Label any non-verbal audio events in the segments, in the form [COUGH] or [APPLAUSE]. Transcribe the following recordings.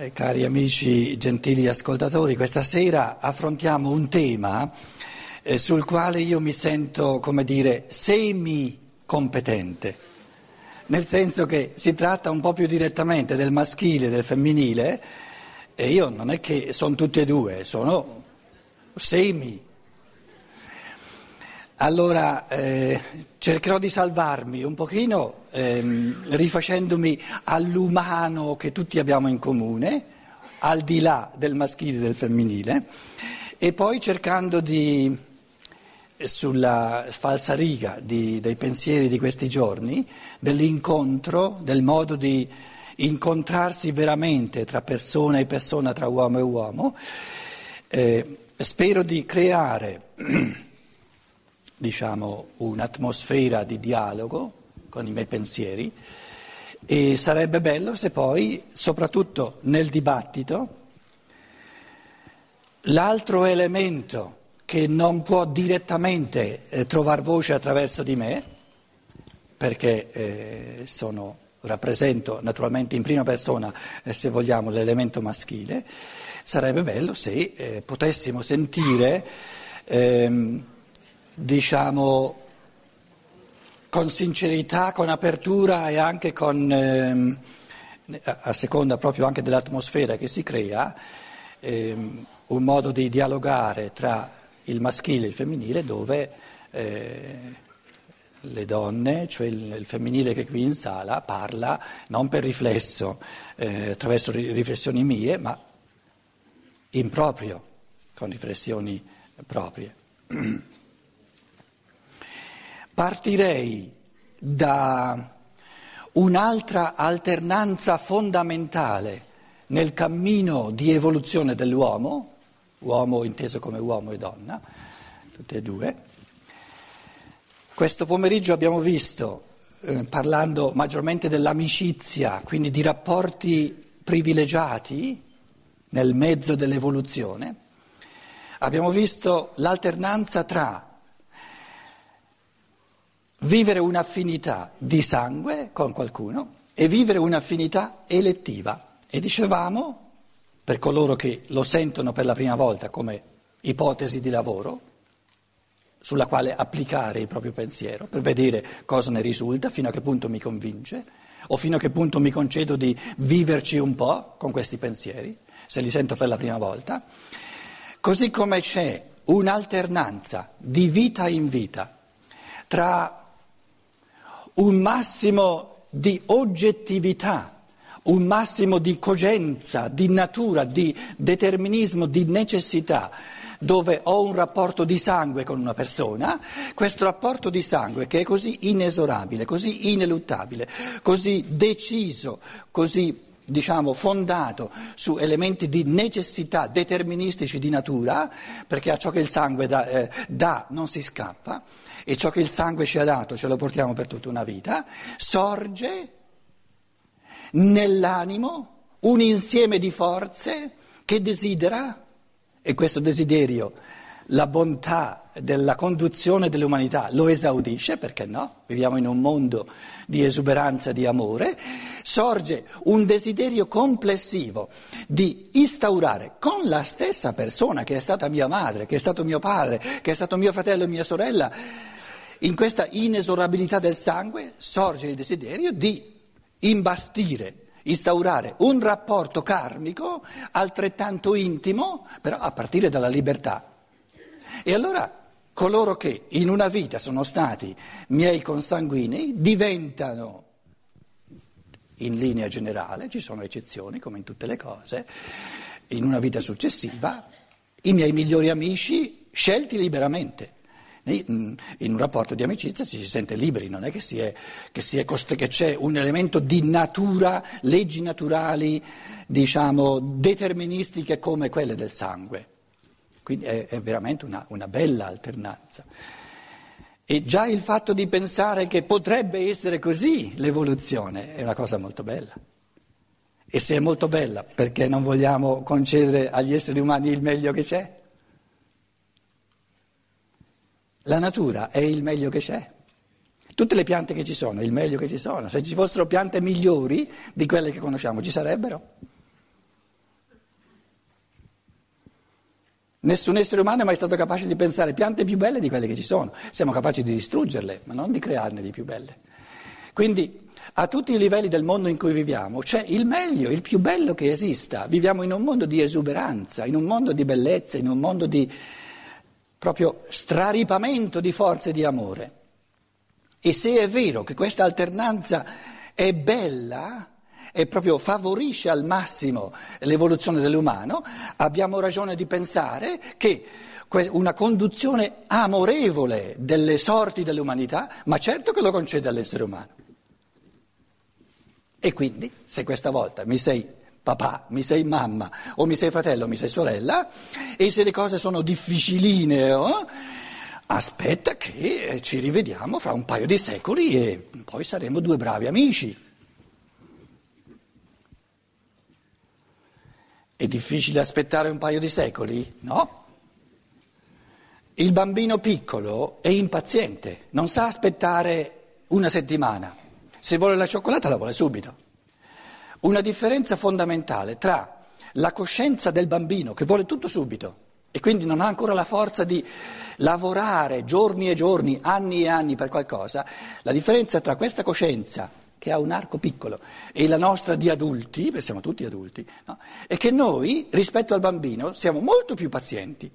Eh, cari amici, gentili ascoltatori, questa sera affrontiamo un tema eh, sul quale io mi sento, come dire, semi-competente, nel senso che si tratta un po' più direttamente del maschile e del femminile e io non è che sono tutti e due, sono semi allora eh, cercherò di salvarmi un pochino ehm, rifacendomi all'umano che tutti abbiamo in comune, al di là del maschile e del femminile, e poi cercando di, sulla falsa riga di, dei pensieri di questi giorni, dell'incontro, del modo di incontrarsi veramente tra persona e persona, tra uomo e uomo, eh, spero di creare [CLEARS THROAT] diciamo, un'atmosfera di dialogo con i miei pensieri. E sarebbe bello se poi, soprattutto nel dibattito, l'altro elemento che non può direttamente eh, trovare voce attraverso di me, perché eh, sono, rappresento naturalmente in prima persona, eh, se vogliamo, l'elemento maschile, sarebbe bello se eh, potessimo sentire ehm, diciamo, con sincerità, con apertura e anche con, ehm, a seconda proprio anche dell'atmosfera che si crea, ehm, un modo di dialogare tra il maschile e il femminile dove eh, le donne, cioè il, il, femminile che qui in sala, parla non per riflesso, eh, attraverso riflessioni mie, ma in proprio, con riflessioni proprie. [CLEARS THROAT] Partirei da un'altra alternanza fondamentale nel cammino di evoluzione dell'uomo, uomo inteso come uomo e donna, tutte e due. Questo pomeriggio abbiamo visto, eh, parlando maggiormente dell'amicizia, quindi di rapporti privilegiati nel mezzo dell'evoluzione, abbiamo visto l'alternanza tra vivere un'affinità di sangue con qualcuno e vivere un'affinità elettiva. E dicevamo, per coloro che lo sentono per la prima volta come ipotesi di lavoro, sulla quale applicare il proprio pensiero, per vedere cosa ne risulta, fino a che punto mi convince, o fino a che punto mi concedo di viverci un po' con questi pensieri, se li sento per la prima volta, così come c'è un'alternanza di vita in vita tra un massimo di oggettività, un massimo di cogenza, di natura, di determinismo, di necessità, dove ho un rapporto di sangue con una persona, questo rapporto di sangue che è così inesorabile, così ineluttabile, così deciso, così diciamo fondato su elementi di necessità deterministici di natura, perché a ciò che il sangue dà, eh, dà non si scappa, e ciò che il sangue ci ha dato ce lo portiamo per tutta una vita, sorge nell'animo un insieme di forze che desidera, e questo desiderio la bontà della conduzione dell'umanità lo esaudisce, perché no? Viviamo in un mondo di esuberanza, di amore, sorge un desiderio complessivo di instaurare con la stessa persona che è stata mia madre, che è stato mio padre, che è stato mio fratello e mia sorella, in questa inesorabilità del sangue sorge il desiderio di imbastire, instaurare un rapporto karmico altrettanto intimo, però a partire dalla libertà. E allora coloro che in una vita sono stati miei consanguinei diventano, in linea generale, ci sono eccezioni come in tutte le cose, in una vita successiva, i miei migliori amici scelti liberamente. In un rapporto di amicizia si sente liberi, non è che, è, che, è cost- che c'è un elemento di natura, leggi naturali, diciamo, deterministiche come quelle del sangue. Quindi è, è veramente una, una bella alternanza. E già il fatto di pensare che potrebbe essere così l'evoluzione è una cosa molto bella. E se è molto bella, perché non vogliamo concedere agli esseri umani il meglio che c'è? La natura è il meglio che c'è. Tutte le piante che ci sono, il meglio che ci sono. Se ci fossero piante migliori di quelle che conosciamo, ci sarebbero. Nessun essere umano è mai stato capace di pensare piante più belle di quelle che ci sono. Siamo capaci di distruggerle, ma non di crearne di più belle. Quindi a tutti i livelli del mondo in cui viviamo c'è il meglio, il più bello che esista. Viviamo in un mondo di esuberanza, in un mondo di bellezza, in un mondo di proprio straripamento di forze di amore. E se è vero che questa alternanza è bella e proprio favorisce al massimo l'evoluzione dell'umano, abbiamo ragione di pensare che una conduzione amorevole delle sorti dell'umanità, ma certo che lo concede all'essere umano. E quindi, se questa volta mi sei papà, mi sei mamma, o mi sei fratello, o mi sei sorella, e se le cose sono difficiline, oh, aspetta che ci rivediamo fra un paio di secoli e poi saremo due bravi amici. È difficile aspettare un paio di secoli? No. Il bambino piccolo è impaziente, non sa aspettare una settimana. Se vuole la cioccolata la vuole subito. Una differenza fondamentale tra la coscienza del bambino che vuole tutto subito e quindi non ha ancora la forza di lavorare giorni e giorni, anni e anni per qualcosa, la differenza tra questa coscienza che ha un arco piccolo e la nostra di adulti, perché siamo tutti adulti, no? è che noi rispetto al bambino siamo molto più pazienti.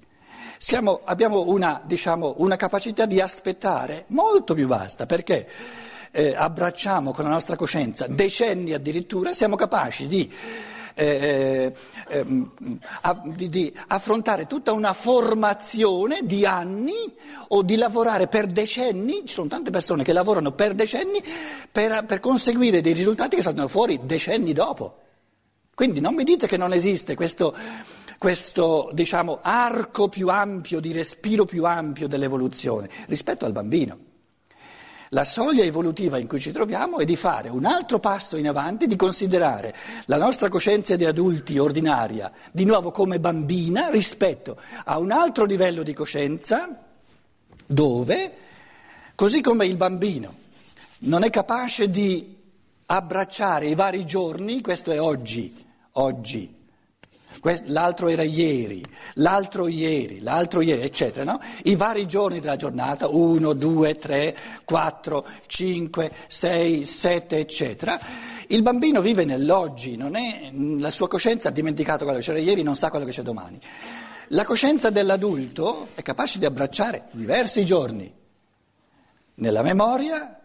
Siamo, abbiamo una, diciamo, una capacità di aspettare molto più vasta perché eh, abbracciamo con la nostra coscienza decenni addirittura, siamo capaci di, eh, eh, ehm, a, di, di affrontare tutta una formazione di anni o di lavorare per decenni, ci sono tante persone che lavorano per decenni per, per conseguire dei risultati che saltano fuori decenni dopo. Quindi non mi dite che non esiste questo, questo diciamo, arco più ampio, di respiro più ampio dell'evoluzione rispetto al bambino. La soglia evolutiva in cui ci troviamo è di fare un altro passo in avanti, di considerare la nostra coscienza di adulti ordinaria di nuovo come bambina rispetto a un altro livello di coscienza dove, così come il bambino non è capace di abbracciare i vari giorni, questo è oggi, oggi, l'altro era ieri, l'altro ieri, l'altro ieri, eccetera, no? I vari giorni della giornata, uno, due, tre, quattro, cinque, sei, sette, eccetera. Il bambino vive nell'oggi, è, la sua coscienza ha dimenticato quello che c'era ieri, non sa quello che c'è domani. La coscienza dell'adulto è capace di abbracciare diversi giorni nella memoria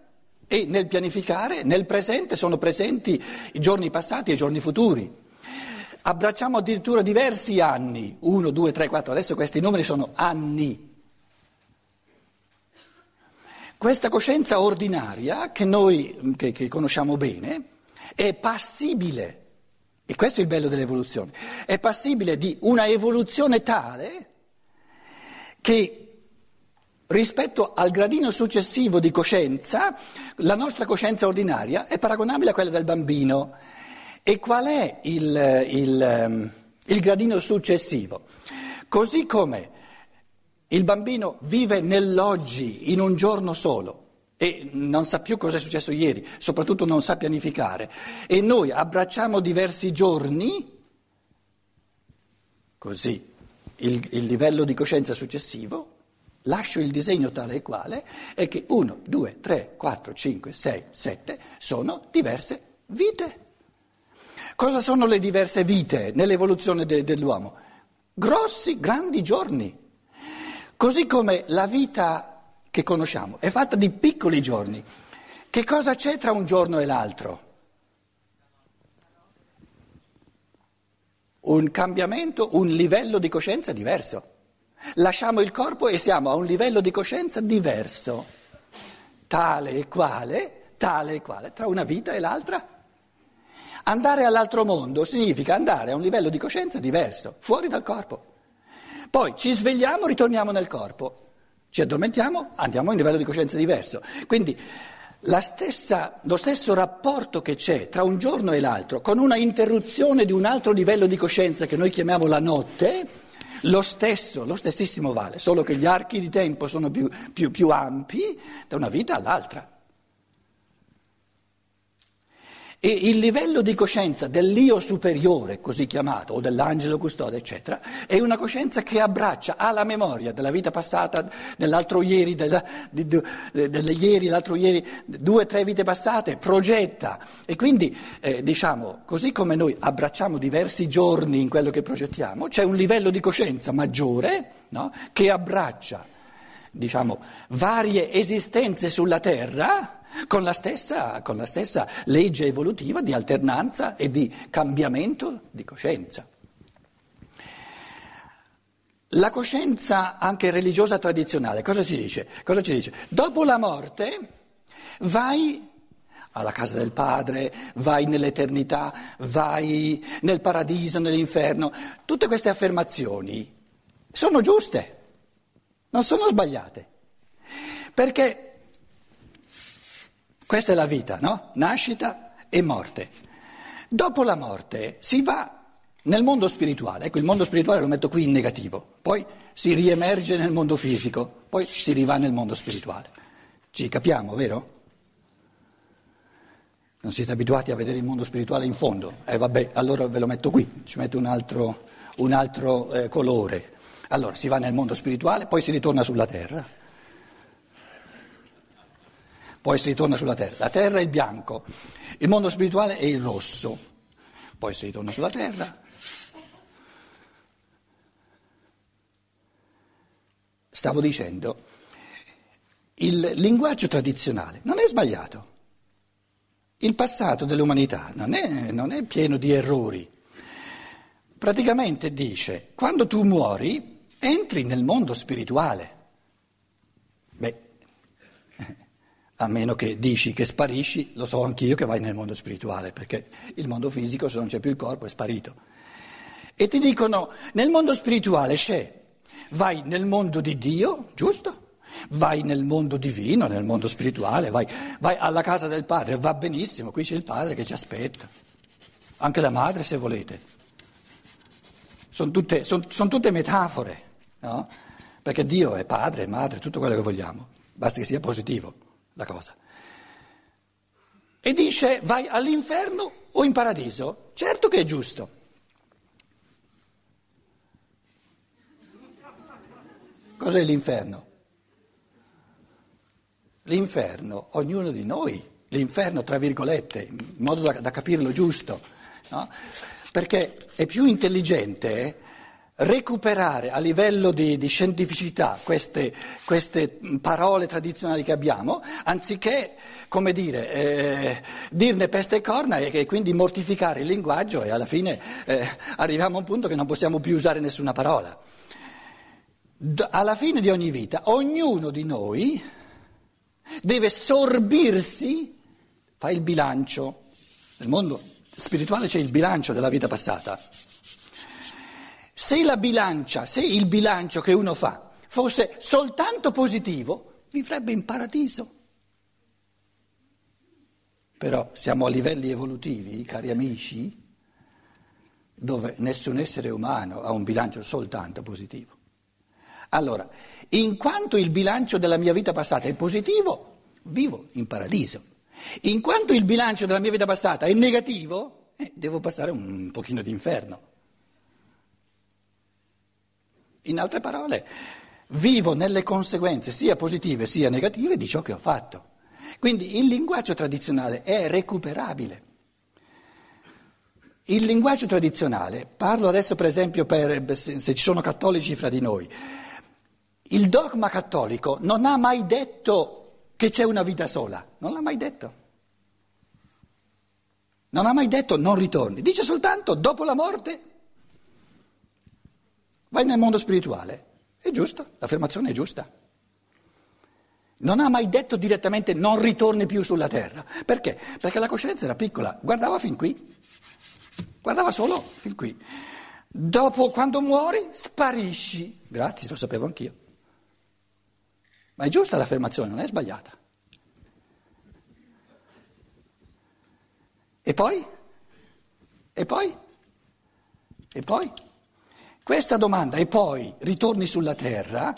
e nel pianificare, nel presente sono presenti i giorni passati e i giorni futuri. Abbracciamo addirittura diversi anni, 1, 2, 3, 4, adesso questi numeri sono anni. Questa coscienza ordinaria che noi che, che conosciamo bene è passibile, e questo è il bello dell'evoluzione, è passibile di una evoluzione tale che rispetto al gradino successivo di coscienza, la nostra coscienza ordinaria è paragonabile a quella del bambino. E qual è il, il, ehm, il gradino successivo? Così come il bambino vive nell'oggi, in un giorno solo, e non sa più cosa è successo ieri, soprattutto non sa pianificare, e noi abbracciamo diversi giorni, così il, il livello di coscienza successivo, lascio il disegno tale e quale, è che 1, 2, 3, 4, 5, 6, 7 sono diverse vite. Cosa sono le diverse vite nell'evoluzione de- dell'uomo? Grossi, grandi giorni. Così come la vita che conosciamo è fatta di piccoli giorni. Che cosa c'è tra un giorno e l'altro? Un cambiamento, un livello di coscienza diverso. Lasciamo il corpo e siamo a un livello di coscienza diverso, tale e quale, tale e quale, tra una vita e l'altra. Andare all'altro mondo significa andare a un livello di coscienza diverso, fuori dal corpo. Poi ci svegliamo, ritorniamo nel corpo, ci addormentiamo, andiamo a un livello di coscienza diverso. Quindi stessa, lo stesso rapporto che c'è tra un giorno e l'altro, con una interruzione di un altro livello di coscienza che noi chiamiamo la notte, lo stesso, lo stessissimo vale, solo che gli archi di tempo sono più, più, più ampi da una vita all'altra. E il livello di coscienza dell'io superiore, così chiamato, o dell'angelo custode, eccetera, è una coscienza che abbraccia, ha la memoria della vita passata, dell'altro ieri, della, di, delle ieri, l'altro ieri, due tre vite passate, progetta. E quindi, eh, diciamo, così come noi abbracciamo diversi giorni in quello che progettiamo, c'è un livello di coscienza maggiore no? che abbraccia, diciamo, varie esistenze sulla Terra con la, stessa, con la stessa legge evolutiva di alternanza e di cambiamento di coscienza. La coscienza anche religiosa tradizionale cosa ci dice? Cosa ci dice? Dopo la morte vai alla casa del Padre, vai nell'eternità, vai nel paradiso, nell'inferno. Tutte queste affermazioni sono giuste, non sono sbagliate. Perché questa è la vita, no? Nascita e morte. Dopo la morte si va nel mondo spirituale, ecco il mondo spirituale lo metto qui in negativo, poi si riemerge nel mondo fisico, poi si rivà nel mondo spirituale. Ci capiamo, vero? Non siete abituati a vedere il mondo spirituale in fondo? Eh vabbè, allora ve lo metto qui, ci metto un altro, un altro eh, colore. Allora si va nel mondo spirituale, poi si ritorna sulla terra poi si ritorna sulla terra. La terra è il bianco, il mondo spirituale è il rosso, poi si ritorna sulla terra. Stavo dicendo, il linguaggio tradizionale non è sbagliato. Il passato dell'umanità non è, non è pieno di errori. Praticamente dice, quando tu muori, entri nel mondo spirituale. Beh, a meno che dici che sparisci, lo so anch'io che vai nel mondo spirituale, perché il mondo fisico, se non c'è più il corpo, è sparito. E ti dicono, nel mondo spirituale c'è, vai nel mondo di Dio, giusto? Vai nel mondo divino, nel mondo spirituale, vai, vai alla casa del Padre, va benissimo, qui c'è il Padre che ci aspetta, anche la madre se volete. Sono tutte, son, son tutte metafore, no? Perché Dio è padre, madre, tutto quello che vogliamo, basta che sia positivo la cosa. E dice vai all'inferno o in paradiso? Certo che è giusto. Cos'è l'inferno? L'inferno, ognuno di noi, l'inferno tra virgolette, in modo da, da capirlo giusto, no? perché è più intelligente recuperare a livello di, di scientificità queste, queste, parole tradizionali che abbiamo, anziché, come dire, eh, dirne peste e corna e, e, quindi mortificare il linguaggio e alla fine eh, arriviamo a un punto che non possiamo più usare nessuna parola. D- alla fine di ogni vita, ognuno di noi deve sorbirsi, fa il bilancio, nel mondo spirituale c'è il bilancio della vita passata se la bilancia, se il bilancio che uno fa fosse soltanto positivo, vivrebbe in paradiso. Però siamo a livelli evolutivi, cari amici, dove nessun essere umano ha un bilancio soltanto positivo. Allora, in quanto il bilancio della mia vita passata è positivo, vivo in paradiso. In quanto il bilancio della mia vita passata è negativo, eh, devo passare un pochino di inferno. In altre parole, vivo nelle conseguenze sia positive sia negative di ciò che ho fatto. Quindi il linguaggio tradizionale è recuperabile. Il linguaggio tradizionale, parlo adesso per esempio per, se ci sono cattolici fra di noi, il dogma cattolico non ha mai detto che c'è una vita sola, non l'ha mai detto. Non ha mai detto non ritorni, dice soltanto dopo la morte Vai nel mondo spirituale. È giusto, l'affermazione è giusta. Non ha mai detto direttamente non ritorni più sulla terra. Perché? Perché la coscienza era piccola, guardava fin qui, guardava solo fin qui. Dopo, quando muori, sparisci. Grazie, lo sapevo anch'io. Ma è giusta l'affermazione, non è sbagliata. E poi? E poi? E poi? Questa domanda e poi ritorni sulla terra,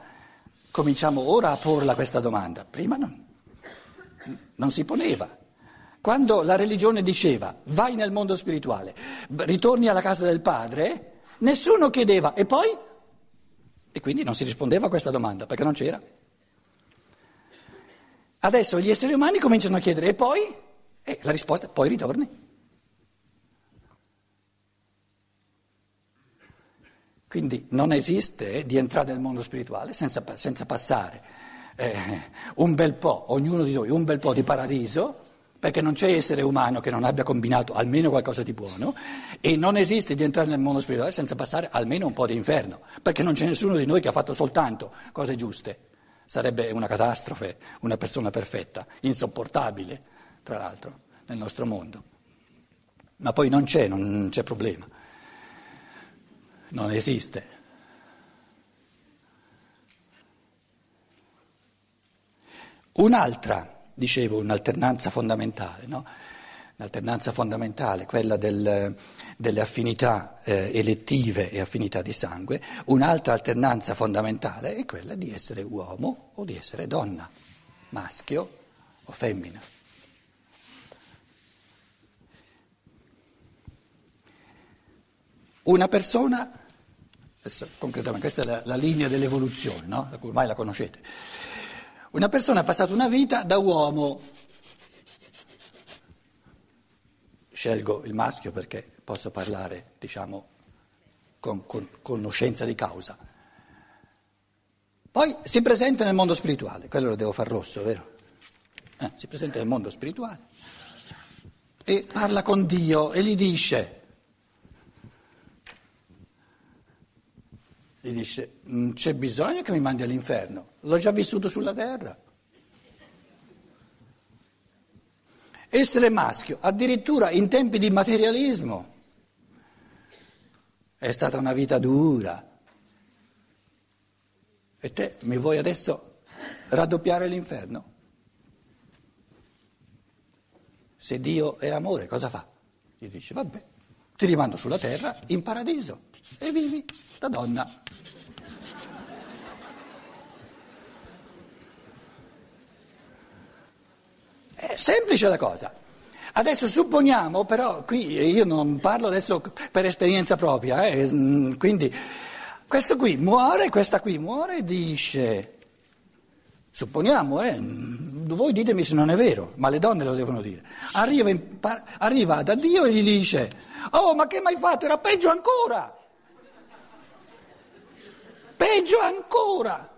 cominciamo ora a porla questa domanda. Prima non, non si poneva. Quando la religione diceva vai nel mondo spirituale, ritorni alla casa del padre, nessuno chiedeva e poi? E quindi non si rispondeva a questa domanda perché non c'era. Adesso gli esseri umani cominciano a chiedere e poi? E la risposta è poi ritorni. Quindi non esiste di entrare nel mondo spirituale senza, senza passare eh, un bel po', ognuno di noi, un bel po' di paradiso, perché non c'è essere umano che non abbia combinato almeno qualcosa di buono, e non esiste di entrare nel mondo spirituale senza passare almeno un po' di inferno, perché non c'è nessuno di noi che ha fatto soltanto cose giuste. Sarebbe una catastrofe, una persona perfetta, insopportabile, tra l'altro, nel nostro mondo. Ma poi non c'è, non c'è problema non esiste. Un'altra, dicevo, un'alternanza fondamentale, no? Un'alternanza fondamentale, quella del, delle affinità eh, elettive e affinità di sangue, un'altra alternanza fondamentale è quella di essere uomo o di essere donna, maschio o femmina. Una persona Adesso, concretamente, questa è la, la linea dell'evoluzione, no? ormai la conoscete. Una persona ha passato una vita da uomo, scelgo il maschio perché posso parlare, diciamo, con, con conoscenza di causa. Poi si presenta nel mondo spirituale, quello lo devo far rosso, vero? Eh, si presenta nel mondo spirituale e parla con Dio e gli dice Gli dice, non c'è bisogno che mi mandi all'inferno, l'ho già vissuto sulla terra. Essere maschio, addirittura in tempi di materialismo, è stata una vita dura. E te mi vuoi adesso raddoppiare l'inferno? Se Dio è amore, cosa fa? Gli dice, vabbè, ti rimando sulla terra in paradiso e vivi da donna. È semplice la cosa. Adesso supponiamo, però qui io non parlo adesso per esperienza propria, eh, mm, quindi questo qui muore, questa qui muore e dice, supponiamo, eh, voi ditemi se non è vero, ma le donne lo devono dire, arriva, in, arriva da Dio e gli dice, oh ma che mi hai fatto, era peggio ancora. Peggio ancora.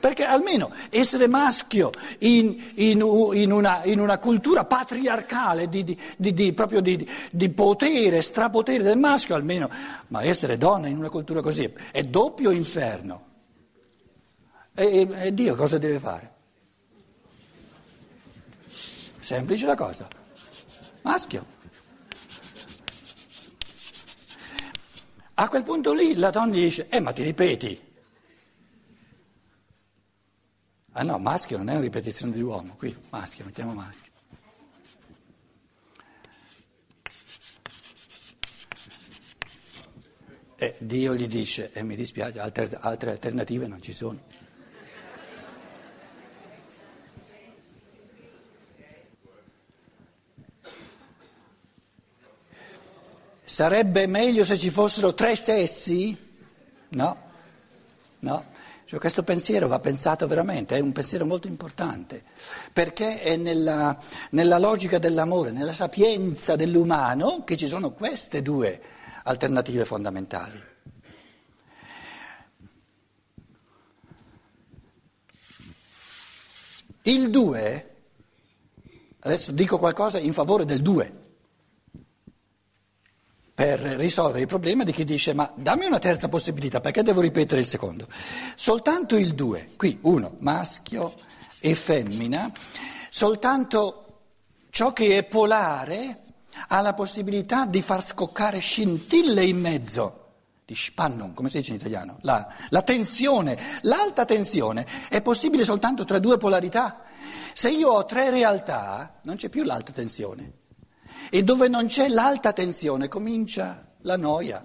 Perché almeno essere maschio in, in, in, una, in una, cultura patriarcale di, di, di, proprio di, potere, strapotere del maschio, almeno, ma essere donna in una cultura così è doppio inferno. E, e Dio cosa deve fare? Semplice la cosa. Maschio. A quel punto lì la donna dice, eh ma ti ripeti. Ah no, maschio non è una ripetizione di uomo, qui maschio, mettiamo maschio. E Dio gli dice, e eh, mi dispiace, altre, altre alternative non ci sono. Sarebbe meglio se ci fossero tre sessi? No, no. Cioè, questo pensiero va pensato veramente, è un pensiero molto importante, perché è nella, nella logica dell'amore, nella sapienza dell'umano che ci sono queste due alternative fondamentali. Il due, adesso dico qualcosa in favore del due per risolvere il problema di chi dice ma dammi una terza possibilità, perché devo ripetere il secondo? Soltanto il due, qui uno, maschio e femmina, soltanto ciò che è polare ha la possibilità di far scoccare scintille in mezzo di spannung, come si dice in italiano, la, la, tensione, l'alta tensione è possibile soltanto tra due polarità. Se io ho tre realtà, non c'è più l'alta tensione. E dove non c'è l'alta tensione comincia la noia.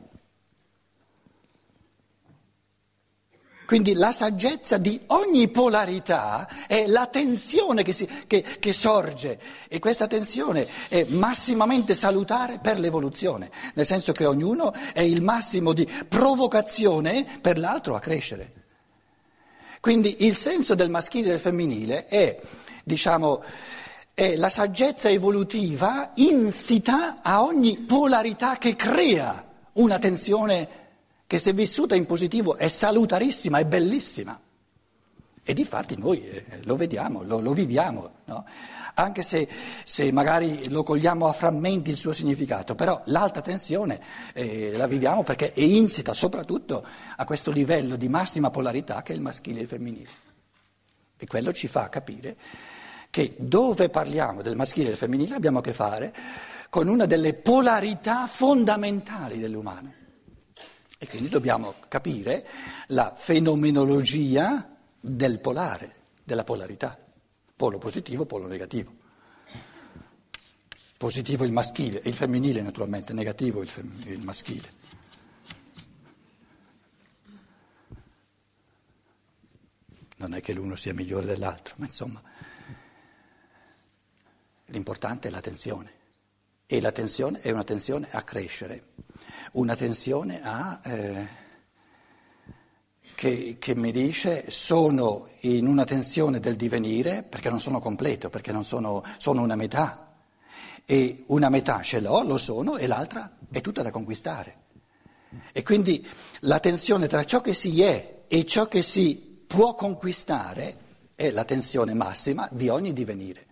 Quindi la saggezza di ogni polarità è la tensione che, si, che, che sorge e questa tensione è massimamente salutare per l'evoluzione, nel senso che ognuno è il massimo di provocazione per l'altro a crescere. Quindi il senso del maschile e del femminile è, diciamo, è la saggezza evolutiva insita a ogni polarità che crea una tensione che se vissuta in positivo è salutarissima, è bellissima. E di fatti noi eh, lo vediamo, lo, lo viviamo, no? anche se, se, magari lo cogliamo a frammenti il suo significato, però l'alta tensione eh, la viviamo perché è insita soprattutto a questo livello di massima polarità che è il maschile e il femminile. E quello ci fa capire che dove parliamo del maschile e del femminile abbiamo a che fare con una delle polarità fondamentali dell'umano. E quindi dobbiamo capire la fenomenologia del polare, della polarità, polo positivo, polo negativo. Positivo il maschile, il femminile naturalmente, negativo il, fem- il maschile. Non è che l'uno sia migliore dell'altro, ma insomma l'importante è la tensione. E la tensione è una tensione a crescere, una tensione a... Eh, che, che, mi dice sono in una tensione del divenire perché non sono completo, perché non sono, sono una metà. E una metà ce l'ho, lo sono, e l'altra è tutta da conquistare. E quindi la tensione tra ciò che si è e ciò che si può conquistare è la tensione massima di ogni divenire.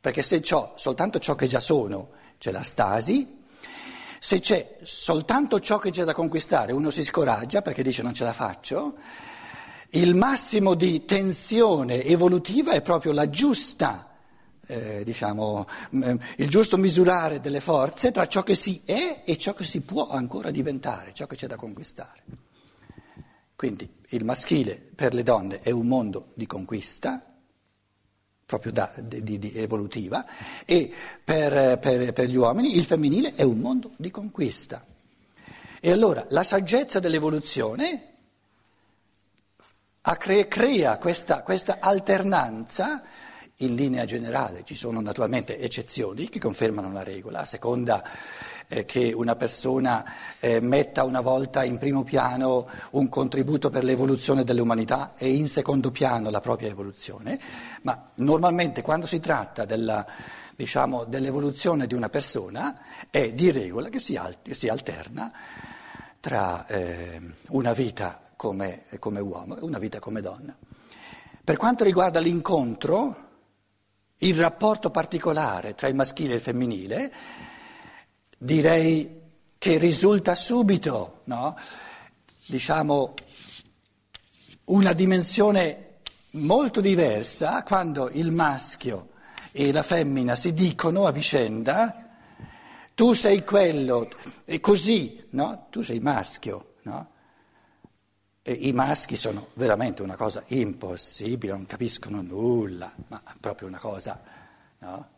Perché se ho soltanto ciò che già sono, c'è la stasi, se c'è soltanto ciò che c'è da conquistare, uno si scoraggia perché dice non ce la faccio, il massimo di tensione evolutiva è proprio la giusta, eh, diciamo, mm, il giusto misurare delle forze tra ciò che si è e ciò che si può ancora diventare, ciò che c'è da conquistare. Quindi il maschile per le donne è un mondo di conquista, proprio da, di, di evolutiva, e per, per, per, gli uomini il femminile è un mondo di conquista. E allora la saggezza dell'evoluzione crea, questa, questa alternanza in linea generale, ci sono naturalmente eccezioni che confermano la regola, a seconda eh, che una persona eh, metta una volta in primo piano un contributo per l'evoluzione dell'umanità e in secondo piano la propria evoluzione, ma normalmente quando si tratta della, diciamo, dell'evoluzione di una persona è di regola che si, alt- si alterna tra eh, una vita come, come uomo e una vita come donna. Per quanto riguarda l'incontro, il rapporto particolare tra il maschile e il femminile, direi che risulta subito, no? diciamo, una dimensione molto diversa quando il maschio e la femmina si dicono a vicenda tu sei quello, e così, no? Tu sei maschio, no? I maschi sono veramente una cosa impossibile, non capiscono nulla, ma proprio una cosa, no?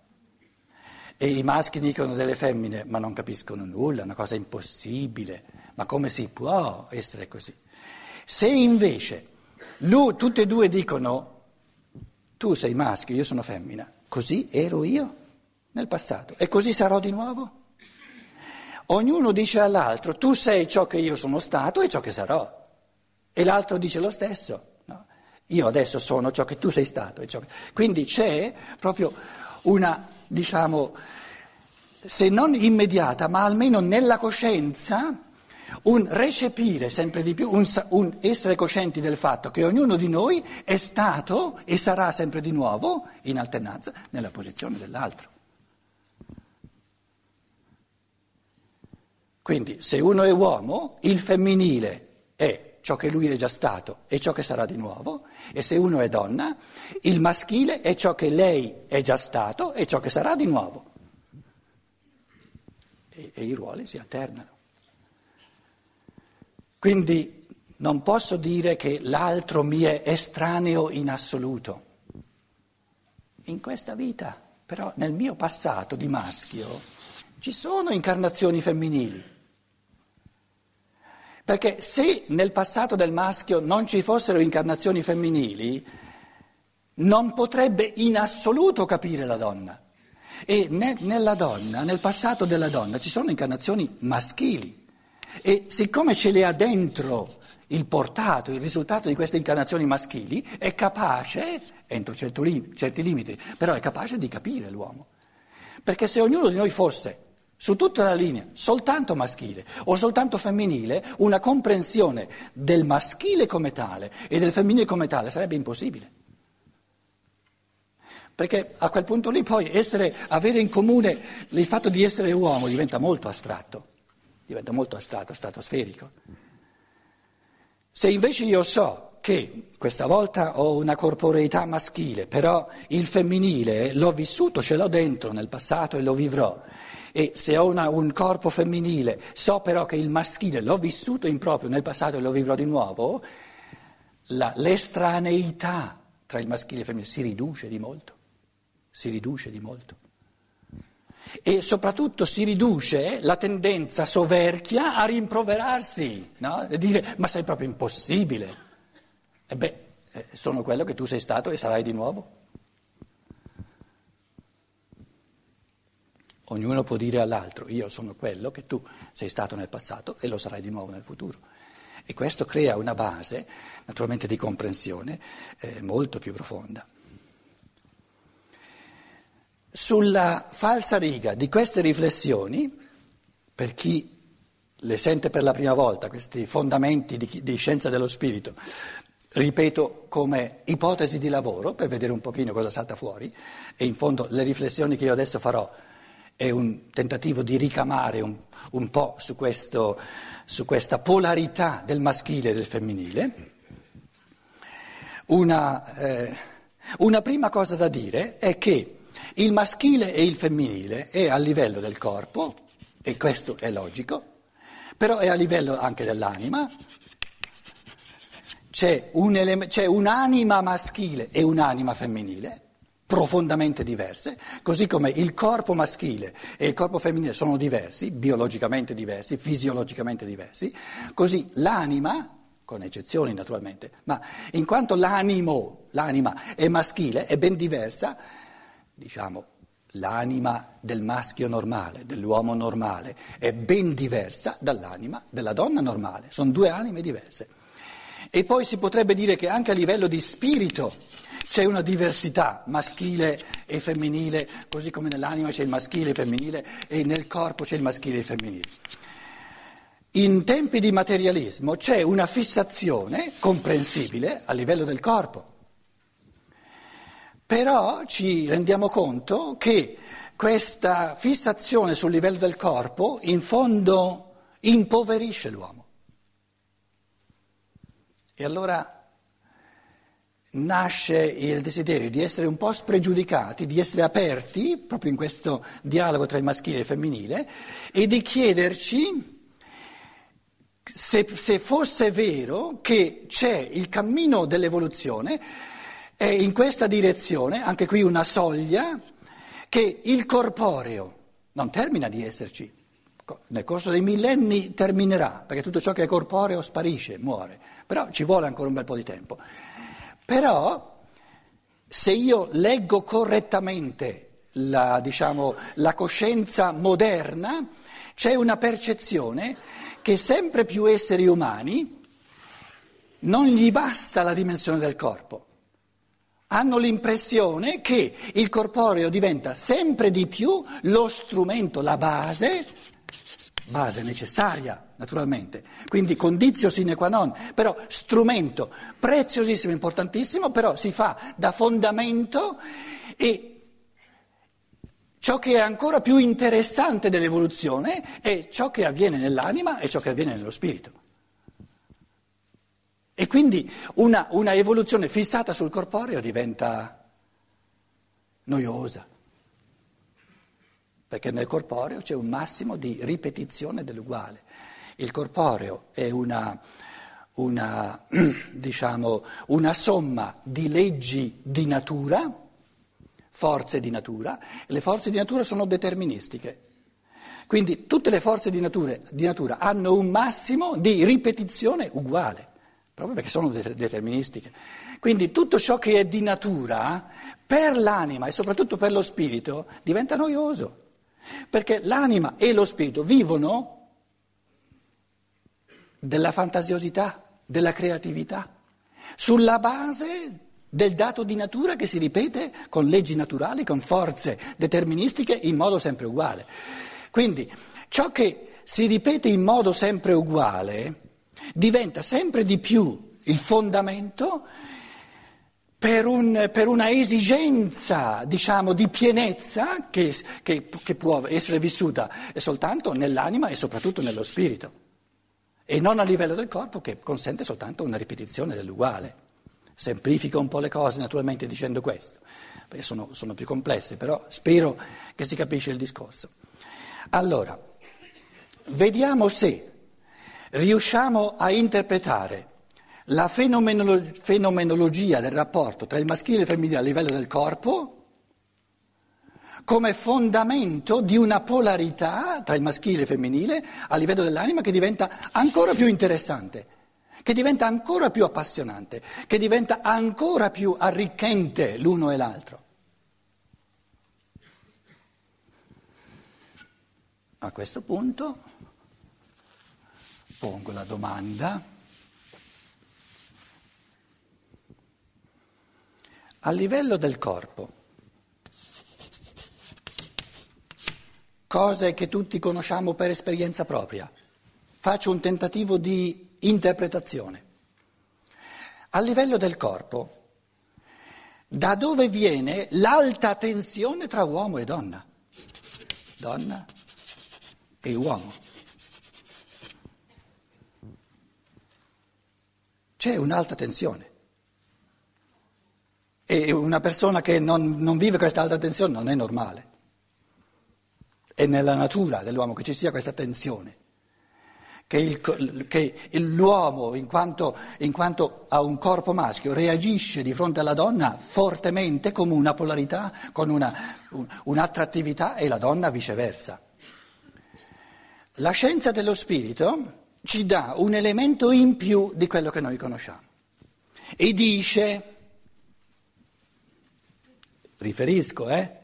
E i maschi dicono delle femmine, ma non capiscono nulla, è una cosa impossibile, ma come si può essere così? Se invece lui, tutte e due dicono, tu sei maschio, io sono femmina, così ero io nel passato e così sarò di nuovo? Ognuno dice all'altro, tu sei ciò che io sono stato e ciò che sarò. E l'altro dice lo stesso. No? Io adesso sono ciò che tu sei stato. Che... Quindi c'è proprio una diciamo, se non immediata, ma almeno nella coscienza, un recepire sempre di più, un, un, essere coscienti del fatto che ognuno di noi è stato e sarà sempre di nuovo, in alternanza, nella posizione dell'altro. Quindi se uno è uomo, il femminile è ciò che lui è già stato e ciò che sarà di nuovo, e se uno è donna, il maschile è ciò che lei è già stato e ciò che sarà di nuovo. E, e i ruoli si alternano. Quindi non posso dire che l'altro mi è estraneo in assoluto. In questa vita, però nel mio passato di maschio, ci sono incarnazioni femminili. Perché se nel passato del maschio non ci fossero incarnazioni femminili, non potrebbe in assoluto capire la donna. E ne, nella donna, nel passato della donna, ci sono incarnazioni maschili. E siccome ce le ha dentro il portato, il risultato di queste incarnazioni maschili, è capace, entro certi limiti, però è capace di capire l'uomo. Perché se ognuno di noi fosse su tutta la linea soltanto maschile o soltanto femminile, una comprensione del maschile come tale e del femminile come tale sarebbe impossibile. Perché a quel punto lì poi essere, avere in comune il fatto di essere uomo diventa molto astratto, diventa molto astratto, stratosferico. Se invece io so che questa volta ho una corporeità maschile, però il femminile l'ho vissuto, ce l'ho dentro nel passato e lo vivrò, e se ho una, un corpo femminile, so però che il maschile l'ho vissuto in proprio nel passato e lo vivrò di nuovo, la, l'estraneità tra il maschile e il femminile si riduce di molto, si riduce di molto. E soprattutto si riduce la tendenza soverchia a rimproverarsi, no? e dire ma sei proprio impossibile. E beh, eh, sono quello che tu sei stato e sarai di nuovo. Ognuno può dire all'altro, io sono quello che tu sei stato nel passato e lo sarai di nuovo nel futuro. E questo crea una base, naturalmente, di comprensione eh, molto più profonda. Sulla falsa riga di queste riflessioni, per chi le sente per la prima volta, questi fondamenti di, di scienza dello spirito, ripeto come ipotesi di lavoro per vedere un pochino cosa salta fuori e in fondo le riflessioni che io adesso farò è un tentativo di ricamare un, un po' su, questo, su questa polarità del maschile e del femminile. Una, eh, una prima cosa da dire è che il maschile e il femminile è a livello del corpo, e questo è logico, però è a livello anche dell'anima. C'è, un ele- c'è un'anima maschile e un'anima femminile, profondamente diverse, così come il corpo maschile e il corpo femminile sono diversi, biologicamente diversi, fisiologicamente diversi, così l'anima con eccezioni naturalmente, ma in quanto l'animo, l'anima è maschile, è ben diversa, diciamo, l'anima del maschio normale, dell'uomo normale, è ben diversa dall'anima della donna normale, sono due anime diverse. E poi si potrebbe dire che anche a livello di spirito c'è una diversità maschile e femminile, così come nell'anima c'è il maschile e il femminile e nel corpo c'è il maschile e il femminile. In tempi di materialismo c'è una fissazione comprensibile a livello del corpo. Però ci rendiamo conto che questa fissazione sul livello del corpo in fondo impoverisce l'uomo. E allora nasce il desiderio di essere un po' spregiudicati, di essere aperti proprio in questo dialogo tra il maschile e il femminile e di chiederci se, se fosse vero che c'è il cammino dell'evoluzione è in questa direzione, anche qui una soglia, che il corporeo non termina di esserci, nel corso dei millenni terminerà, perché tutto ciò che è corporeo sparisce, muore, però ci vuole ancora un bel po' di tempo. Però se io leggo correttamente la, diciamo, la coscienza moderna, c'è una percezione che sempre più esseri umani non gli basta la dimensione del corpo. Hanno l'impressione che il corporeo diventa sempre di più lo strumento, la base, base necessaria naturalmente, quindi condizio sine qua non, però strumento preziosissimo, importantissimo, però si fa da fondamento e ciò che è ancora più interessante dell'evoluzione è ciò che avviene nell'anima e ciò che avviene nello spirito. E quindi una, una evoluzione fissata sul corporeo diventa noiosa, perché nel corporeo c'è un massimo di ripetizione dell'uguale. Il corporeo è una, una, [CLEARS THROAT] diciamo, una somma di leggi di natura, forze di natura, e le forze di natura sono deterministiche. Quindi tutte le forze di natura, di natura hanno un massimo di ripetizione uguale, proprio perché sono deterministiche. Quindi tutto ciò che è di natura, per l'anima e soprattutto per lo spirito, diventa noioso, perché l'anima e lo spirito vivono della fantasiosità, della creatività, sulla base del dato di natura che si ripete con leggi naturali, con forze deterministiche in modo sempre uguale. Quindi ciò che si ripete in modo sempre uguale diventa sempre di più il fondamento per, un, per una esigenza, diciamo, di pienezza che, che, che può essere vissuta soltanto nell'anima e soprattutto nello spirito e non a livello del corpo che consente soltanto una ripetizione dell'uguale. Semplifico un po' le cose naturalmente dicendo questo, perché sono, sono più complesse, però spero che si capisce il discorso. Allora, vediamo se riusciamo a interpretare la fenomenologia del rapporto tra il maschile e il femminile a livello del corpo come fondamento di una polarità tra il maschile e il femminile a livello dell'anima che diventa ancora più interessante che diventa ancora più appassionante, che diventa ancora più arricchente l'uno e l'altro. A questo punto pongo la domanda. A livello del corpo, cose che tutti conosciamo per esperienza propria, faccio un tentativo di interpretazione. A livello del corpo, da dove viene l'alta tensione tra uomo e donna? Donna e uomo. C'è un'alta tensione. E una persona che non, non vive questa alta tensione non è normale. È nella natura dell'uomo che ci sia questa tensione che, il, che l'uomo, in quanto, in quanto, ha un corpo maschio, reagisce di fronte alla donna fortemente come una polarità, con una, un, un'attrattività e la donna viceversa. La scienza dello spirito ci dà un elemento in più di quello che noi conosciamo e dice, riferisco, eh?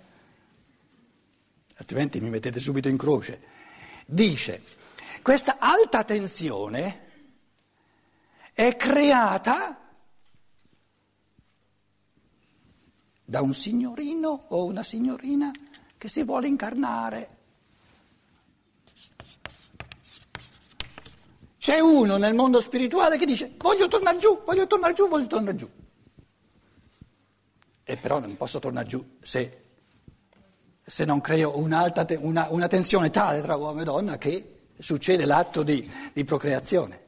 altrimenti mi mettete subito in croce, dice questa alta tensione è creata da un signorino o una signorina che si vuole incarnare. C'è uno nel mondo spirituale che dice voglio tornare giù, voglio tornare giù, voglio tornare giù. E però non posso tornare giù se, se non creo un'alta, una, una tensione tale tra uomo e donna che succede l'atto di, di procreazione.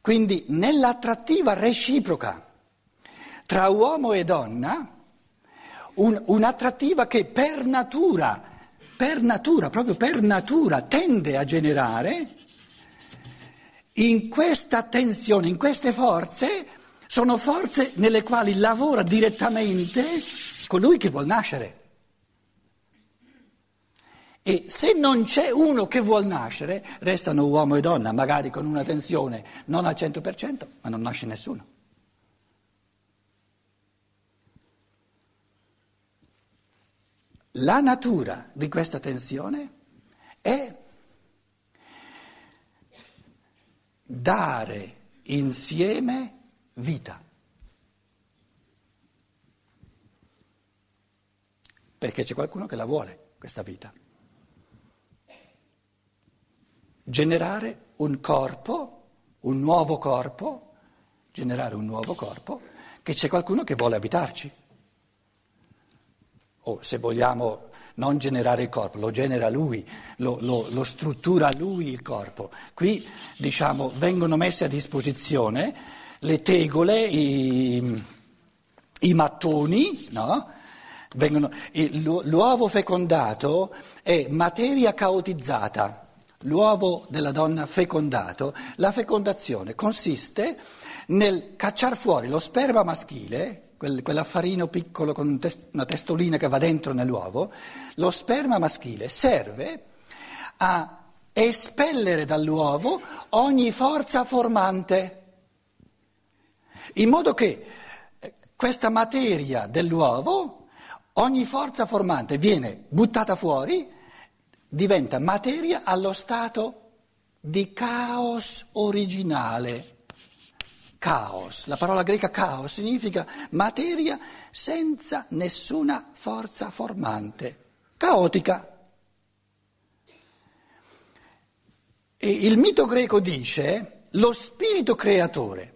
Quindi nell'attrattiva reciproca tra uomo e donna, un, un'attrattiva che per natura, per natura, proprio per natura, tende a generare, in questa tensione, in queste forze, sono forze nelle quali lavora direttamente colui che vuol nascere. E se non c'è uno che vuol nascere, restano uomo e donna, magari con una tensione non al 100%, ma non nasce nessuno. La natura di questa tensione è dare insieme vita. Perché c'è qualcuno che la vuole, questa vita generare un corpo, un nuovo corpo, generare un nuovo corpo, che c'è qualcuno che vuole abitarci. O se vogliamo non generare il corpo, lo genera lui, lo, lo, lo struttura lui il corpo. Qui diciamo vengono messe a disposizione le tegole, i, i mattoni, no? Vengono, l'uovo fecondato è materia caotizzata l'uovo della donna fecondato, la fecondazione consiste nel cacciare fuori lo sperma maschile quel, quell'affarino piccolo con un test, una testolina che va dentro nell'uovo, lo sperma maschile serve a espellere dall'uovo ogni forza formante, in modo che eh, questa materia dell'uovo, ogni forza formante viene buttata fuori, diventa materia allo stato di caos originale. Caos, la parola greca caos significa materia senza nessuna forza formante, caotica. E il mito greco dice lo spirito creatore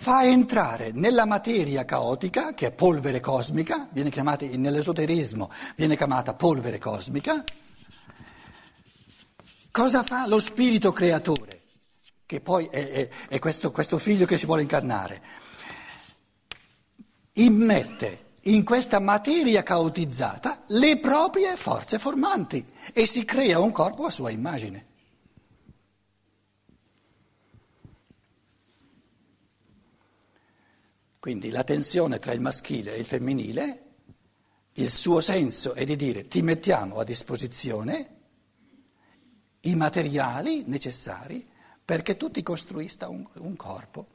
fa entrare nella materia caotica, che è polvere cosmica, viene chiamata nell'esoterismo, viene chiamata polvere cosmica. Cosa fa lo spirito creatore, che poi è, è, è questo, questo figlio che si vuole incarnare? Immette in questa materia caotizzata le proprie forze formanti e si crea un corpo a sua immagine. Quindi la tensione tra il maschile e il femminile, il suo senso è di dire ti mettiamo a disposizione i materiali necessari perché tu ti costruisca un, un corpo.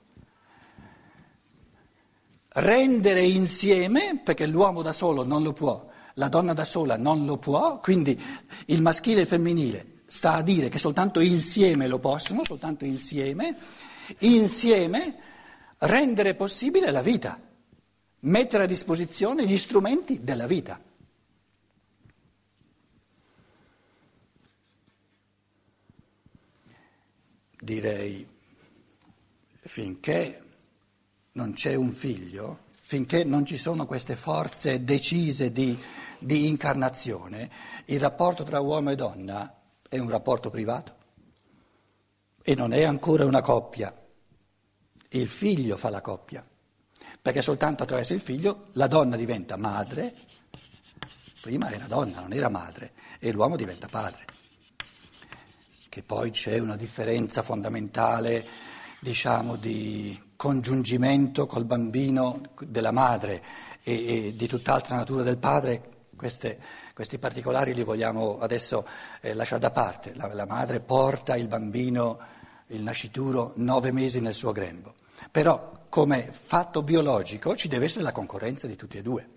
Rendere insieme, perché l'uomo da solo non lo può, la donna da sola non lo può, quindi il maschile e il femminile sta a dire che soltanto insieme lo possono, soltanto insieme, insieme rendere possibile la vita, mettere a disposizione gli strumenti della vita. Direi, finché non c'è un figlio, finché non ci sono queste forze decise di, di incarnazione, il rapporto tra uomo e donna è un rapporto privato e non è ancora una coppia. Il figlio fa la coppia, perché soltanto attraverso il figlio la donna diventa madre, prima era donna, non era madre, e l'uomo diventa padre. Che poi c'è una differenza fondamentale, diciamo, di congiungimento col bambino della madre e, e di tutt'altra natura del padre, queste, questi particolari li vogliamo adesso eh, lasciare da parte. La, la, madre porta il bambino, il nascituro, nove mesi nel suo grembo. Però come fatto biologico ci deve essere la concorrenza di tutti e due.